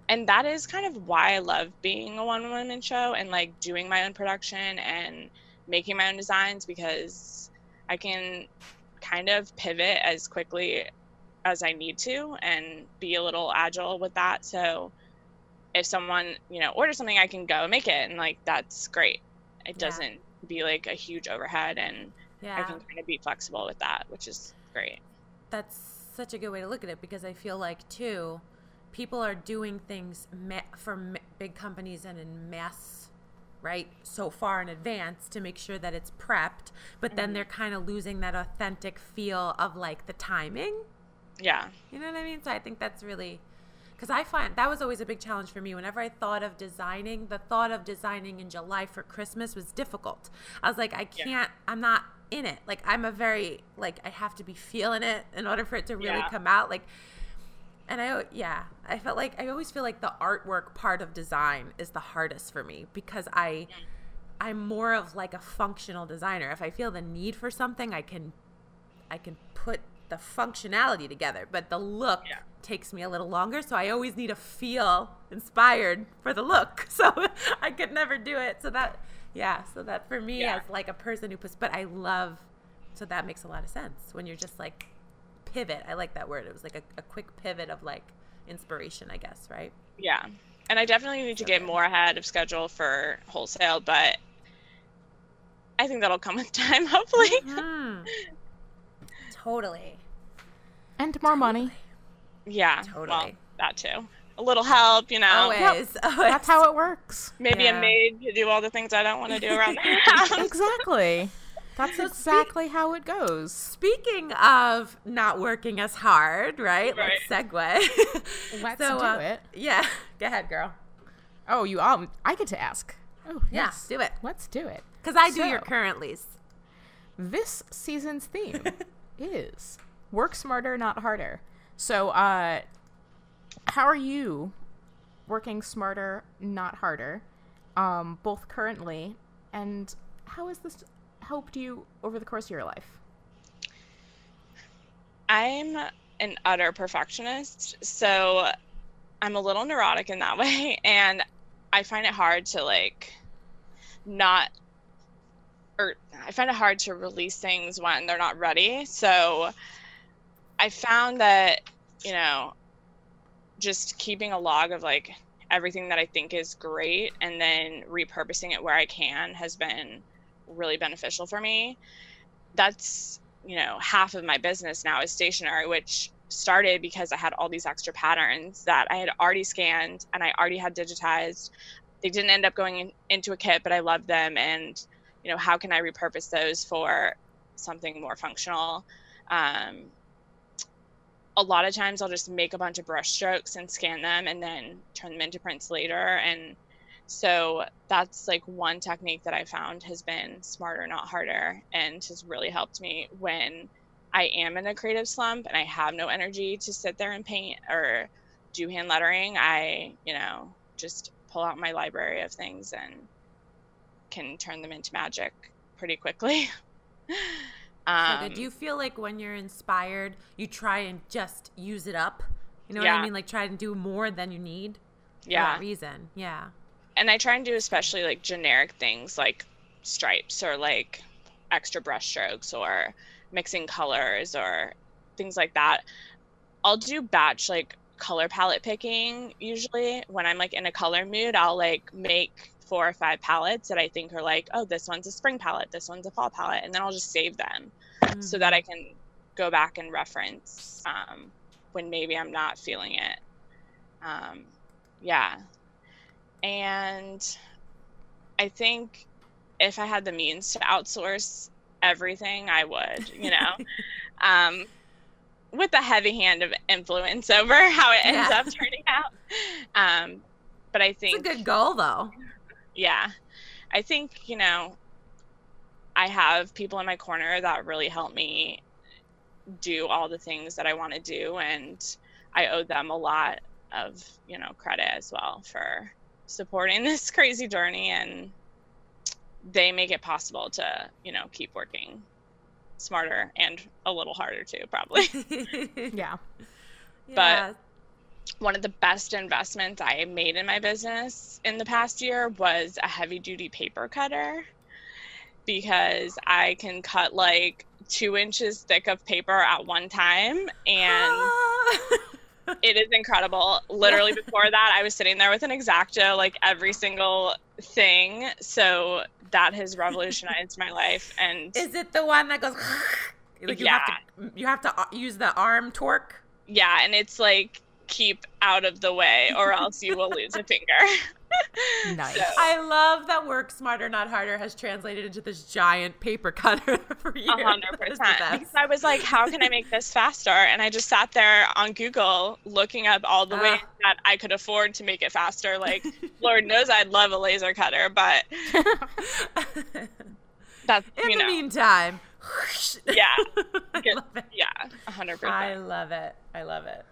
and that is kind of why I love being a one woman show and like doing my own production and making my own designs because I can kind of pivot as quickly as I need to and be a little agile with that. So if someone, you know, orders something, I can go make it and like that's great. It Yeah. doesn't be like a huge overhead and I can kind of be flexible with that, which is great. That's such a good way to look at it because I feel like too, people are doing things ma- for ma- big companies and in mass, right? So far in advance to make sure that it's prepped, but then mm-hmm. they're kind of losing that authentic feel of like the timing. Yeah. You know what I mean? So I think that's really because I find that was always a big challenge for me. Whenever I thought of designing, the thought of designing in July for Christmas was difficult. I was like, I can't, I'm not in it. Like, I'm a very, like, I have to be feeling it in order for it to really Yeah. come out. Like, and I, yeah, I felt like, I always feel like the artwork part of design is the hardest for me because I, I'm more of like a functional designer. If I feel the need for something, I can I can put the functionality together, but the look Yeah. takes me a little longer. So I always need to feel inspired for the look. So I could never do it. So that, yeah. So that for me, Yeah. as like a person who puts, but I love. So that makes a lot of sense when you're just like pivot. I like that word. It was like a, a quick pivot of like inspiration, I guess. Right. Yeah. And I definitely need to get more ahead of schedule for wholesale, but I think that'll come with time, hopefully. Hmm. Totally. And more money. Yeah. Well, Totally. that too. A little help, you know. Always. always. That's how it works. Maybe Yeah. a maid to do all the things I don't want to do around the house. Exactly. That's exactly how it goes. Speaking of not working as hard, right? Let's segue. Let's So, do uh, it. yeah, go ahead, girl. Oh, you um I get to ask. Oh, Yeah, yes. do it. Let's do it. Because I do your current currentlies. This season's theme is work smarter, not harder. So, uh how are you working smarter, not harder? Um both currently and how has this helped you over the course of your life? I'm an utter perfectionist, so I'm a little neurotic in that way, and I find it hard to like not or I find it hard to release things when they're not ready. So I found that, you know, just keeping a log of like everything that I think is great and then repurposing it where I can has been really beneficial for me. That's, you know, half of my business now is stationery, which started because I had all these extra patterns that I had already scanned and I already had digitized. They didn't end up going in, into a kit, but I loved them. And, you know, how can I repurpose those for something more functional? Um, a lot of times I'll just make a bunch of brush strokes and scan them and then turn them into prints later. And so that's like one technique that I found has been smarter, not harder, and has really helped me when I am in a creative slump and I have no energy to sit there and paint or do hand lettering. I, you know, just pull out my library of things and can turn them into magic pretty quickly. So um, good. Do you feel like when you're inspired, you try and just use it up? You know what I mean? Like try and do more than you need for yeah. that reason. Yeah. and I try and do especially like generic things like stripes or like extra brush strokes or mixing colors or things like that. I'll do batch like color palette picking usually when I'm like in a color mood. I'll like make four or five palettes that I think are like, oh, this one's a spring palette, this one's a fall palette, and then I'll just save them. so that I can go back and reference um, when maybe I'm not feeling it. Um, yeah. And I think if I had the means to outsource everything, I would, you know, um, with a heavy hand of influence over how it ends Yeah. up turning out. Um, but I think It's a good goal, though. Yeah, I think, you know, I have people in my corner that really help me do all the things that I want to do. And I owe them a lot of, you know, credit as well for supporting this crazy journey. And they make it possible to, you know, keep working smarter and a little harder too, probably. Yeah. yeah. One of the best investments I made in my business in the past year was a heavy duty paper cutter because I can cut like two inches thick of paper at one time and it is incredible. Literally before that I was sitting there with an X-Acto like every single thing. So that has revolutionized my life and Is it the one that goes like you have to you have to uh, use the arm torque? yeah, and it's like keep out of the way or else you will lose a finger. Nice. So- I love that work smarter not harder has translated into this giant paper cutter for years. Hundred That is the percent. Because I was like, how can I make this faster? And I just sat there on Google looking up all the ways Ah. that I could afford to make it faster. Like, Lord knows I'd love a laser cutter, but that's In you the know, meantime, yeah, I love it. yeah, a hundred I love it. I love it.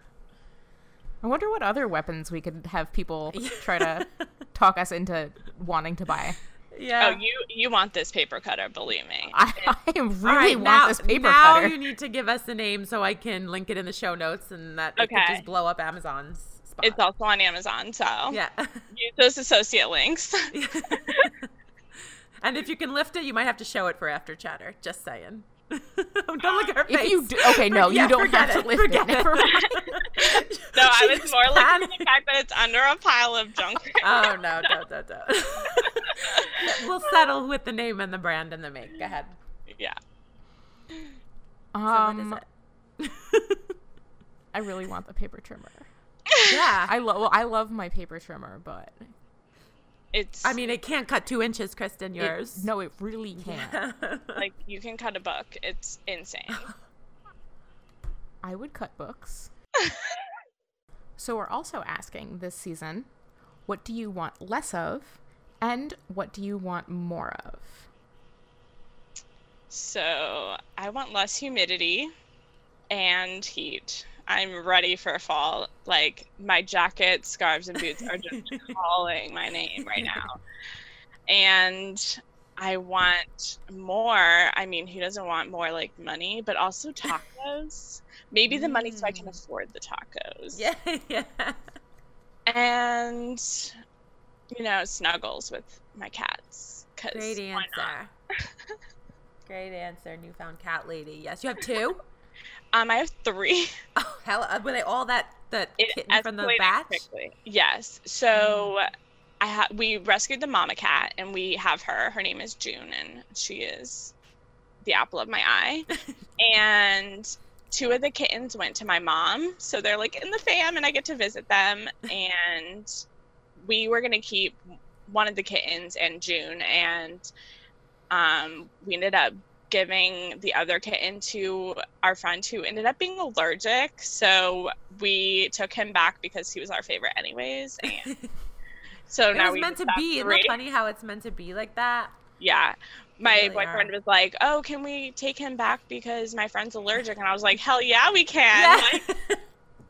I wonder what other weapons we could have people try to talk us into wanting to buy. Yeah. Oh, you you want this paper cutter? Believe me. I, I really All right, want now, this paper now cutter. Now you need to give us a name so I can link it in the show notes and that it could Okay. just blow up Amazon's spot. It's also on Amazon, so yeah. use those associate links. and if you can lift it, you might have to show it for after chatter. Just saying. Don't look at her face. If you do, okay, no, Yeah, you don't forget have to it, lift it. forget Never mind. no, I was more looking at the fact that it's under a pile of junk. Oh no, don't, don't, don't. we'll settle with the name and the brand and the make. Go ahead. yeah. So Um, what is it? I really want the paper trimmer. yeah. I love, well, I love my paper trimmer, but It's I mean, it can't cut two inches, Kristen. it- Yours. no, it really can't. like you can cut a book. It's insane. I would cut books. so we're also asking this season, what do you want less of, and what do you want more of? So I want less humidity and heat. I'm ready for fall. Like my jacket, scarves, and boots are just calling my name right now. And I want more. I mean, who doesn't want more like money, but also tacos? Maybe the money so I can Mm. afford the tacos. yeah, yeah. And you know, snuggles with my cats. Great answer. Great answer, newfound cat lady. Yes, you have two. Um, I have three. Oh, hell, uh, were they all that that it kitten from the batch? quickly. Yes. So I ha- we rescued the mama cat and we have her. Her name is June and she is the apple of my eye. and two of the kittens went to my mom, so they're like in the fam and I get to visit them and we were going to keep one of the kittens and June and um we ended up giving the other kitten to our friend who ended up being allergic. So we took him back because he was our favorite, anyways. And so It now was meant to be. Isn't funny how it's meant to be like that? Yeah. My really boyfriend are. was like, "Oh, can we take him back because my friend's allergic?" And I was like, "Hell yeah, we can! Like,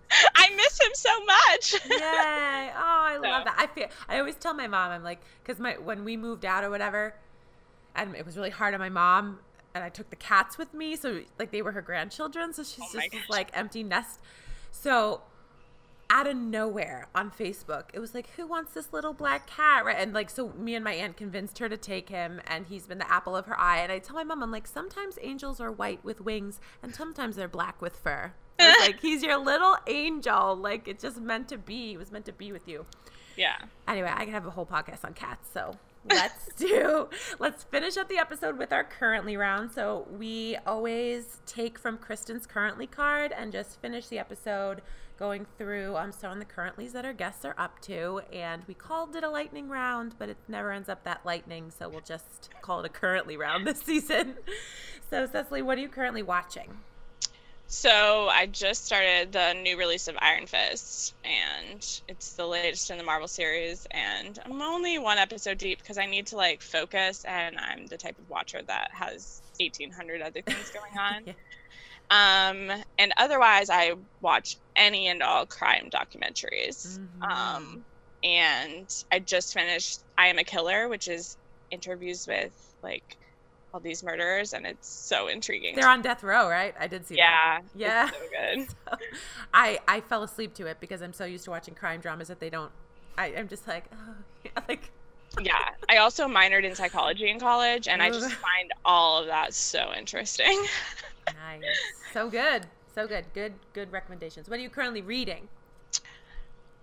I miss him so much." Yay! Oh, I So- love that. I feel. I always tell my mom, I'm like, because my when we moved out or whatever, and it was really hard on my mom, and I took the cats with me, so like they were her grandchildren, so she's Oh just gosh. like empty nest. So out of nowhere on Facebook, it was like, who wants this little black cat? Right, and like so, me and my aunt convinced her to take him, and he's been the apple of her eye. And I tell my mom, I'm like, sometimes angels are white with wings, and sometimes they're black with fur. It's like he's your little angel. Like it's just meant to be. It was meant to be with you. Yeah. Anyway, I could have a whole podcast on cats, so let's do let's finish up the episode with our currently round. So we always take from Kristen's currently card and just finish the episode going through um some of the currentlies that our guests are up to. And we called it a lightning round, but it never ends up that lightning, so we'll just call it a currently round this season. So Cecily, what are you currently watching? So I just started the new release of Iron Fist, and it's the latest in the Marvel series. And I'm only one episode deep because I need to like focus, and I'm the type of watcher that has 1,800 other things going on. Yeah. Um, and otherwise, I watch any and all crime documentaries. Mhm. Um, and I just finished I Am a Killer, which is interviews with like all these murderers, and it's so intriguing. They're on death row, right? I did see that. yeah, Yeah. so good. I I fell asleep to it because I'm so used to watching crime dramas that they don't. I, I'm just like, oh, yeah, like yeah i also minored in psychology in college and i just find all of that so interesting nice, so good, so good, good, good recommendations. What are you currently reading?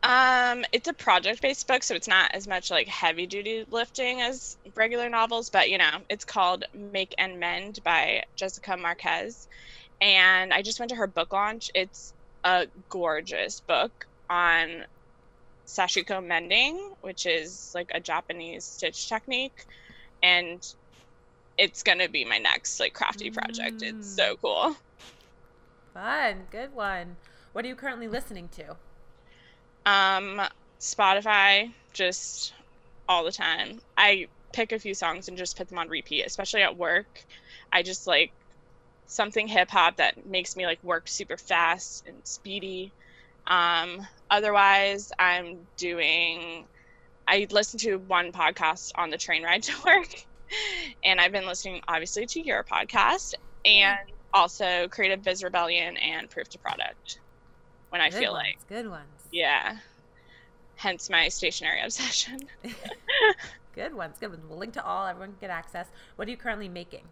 Um it's a project based book so it's not as much like heavy duty lifting as regular novels but you know it's called make and mend by jessica marquez and i just went to her book launch. It's a gorgeous book on sashiko mending which is like a japanese stitch technique and it's gonna be my next like crafty project. It's so cool. Fun, good one. What are you currently listening to? Um, Spotify, just all the time. I pick a few songs and just put them on repeat, especially at work. I just like something hip hop that makes me like work super fast and speedy. Um, otherwise, I'm doing. I listen to one podcast on the train ride to work, and I've been listening obviously to your podcast and also Creative Biz Rebellion and Proof to Product when I good feel ones, like good ones. Yeah. Hence my stationery obsession. Good ones, good ones. We'll link to all. Everyone can get access. What are you currently making?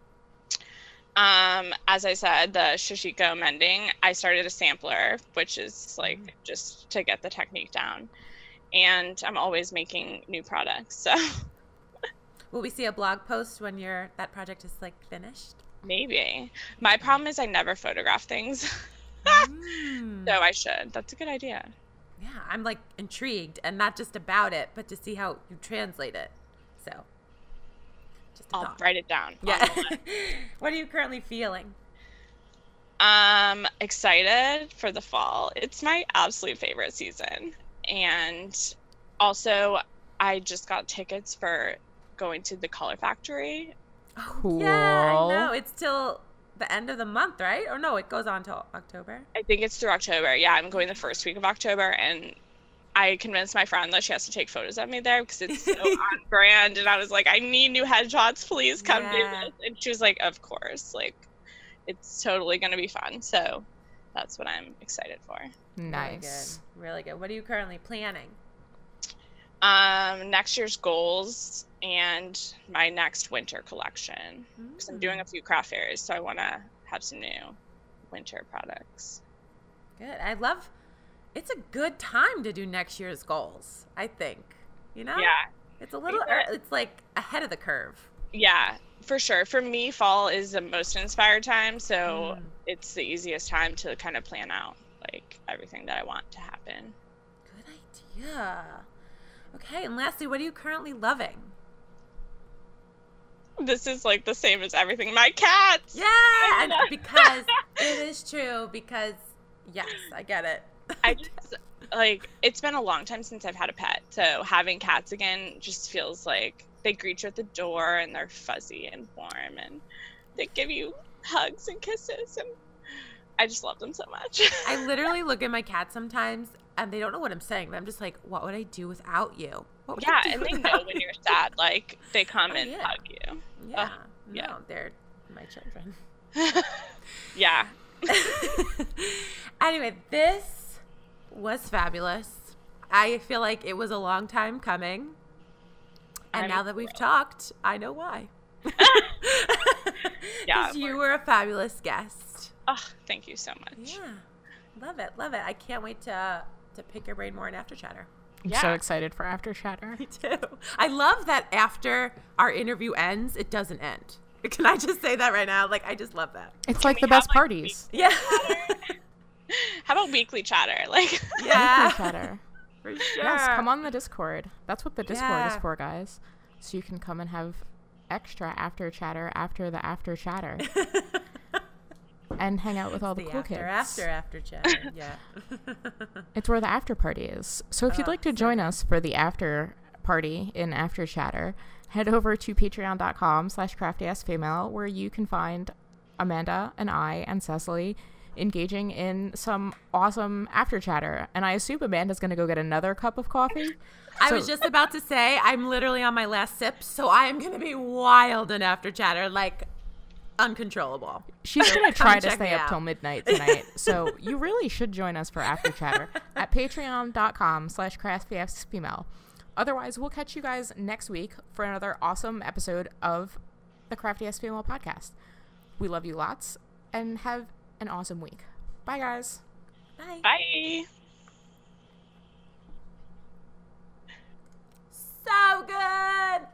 Um, as I said, the Sashiko mending, I started a sampler, which is like Mm. just to get the technique down. And I'm always making new products. So Will we see a blog post when your that project is like finished? maybe. My problem is I never photograph things. Mm. so I should. That's a good idea. Yeah, I'm like intrigued, and not just about it, but to see how you translate it. So, just a I'll thought. write it down. Yeah. what are you currently feeling? Um, excited for the fall. It's my absolute favorite season. And also, I just got tickets for going to the Color Factory. Cool. Yeah, I know. It's till the end of the month, right? Or no, it goes on till October. I think it's through October. Yeah, I'm going the first week of October, and I convinced my friend that she has to take photos of me there because it's so on brand. And I was like, I need new headshots. Please come Yeah. do this. And she was like, Of course. Like, it's totally going to be fun. So that's what I'm excited for. Nice. Really good. Really good. What are you currently planning? Um, next year's goals and my next winter collection because I'm doing a few craft fairs, so I want to have some new winter products. Good. I love. It's a good time to do next year's goals. I think. You know. Yeah, It's a little. It's like ahead of the curve. yeah, for sure. For me, fall is the most inspired time, so Mm. it's the easiest time to kind of plan out like everything that I want to happen. Good idea. Okay, and lastly, what are you currently loving? This is like the same as everything. My cats. Yeah, because it is true. Because yes, I get it. I just like it's been a long time since I've had a pet, so having cats again just feels like they greet you at the door and they're fuzzy and warm and they give you hugs and kisses and I just love them so much. I literally look at my cat sometimes, and they don't know what I'm saying. But I'm just like, what would I do without you? What would I yeah, do and they know without when you?" you're sad, like they come Oh, and yeah. hug you. Yeah, yeah. no, they're my children. yeah. anyway, this was fabulous. I feel like it was a long time coming. And I'm now that we've thrilled. talked, I know why. Yeah, you were a fabulous guest. Oh, thank you so much. Yeah. Love it. Love it. I can't wait to to pick your brain more in after chatter. I'm Yeah. so excited for After Chatter. Me too. I love that after our interview ends, it doesn't end. Can I just say that right now? Like, I just love that. It's like the best like, parties. Yeah. How about weekly chatter? Like, yeah. After Chatter. For sure. Yes, come on the Discord. That's what the Discord is for, guys. So you can come and have extra After Chatter after the After Chatter. And hang out with all the, The cool after, kids. after, after chat. Yeah. It's where the after party is. So if oh, you'd Oh, like to so join us for the after party in After Chatter, head over to patreon.com slash craftyassfemale where you can find Amanda and I and Cecily engaging in some awesome after chatter. And I assume Amanda's going to go get another cup of coffee. I So- was just about to say, I'm literally on my last sip, so I am going to be wild in after chatter, like uncontrollable. She's going to try to stay up out. till midnight tonight. so you really should join us for After Chatter at patreon.com slash craftyfemale. Otherwise, we'll catch you guys next week for another awesome episode of the Crafty Ass Female podcast. We love you lots and have an awesome week. Bye, guys. Bye. bye. So good.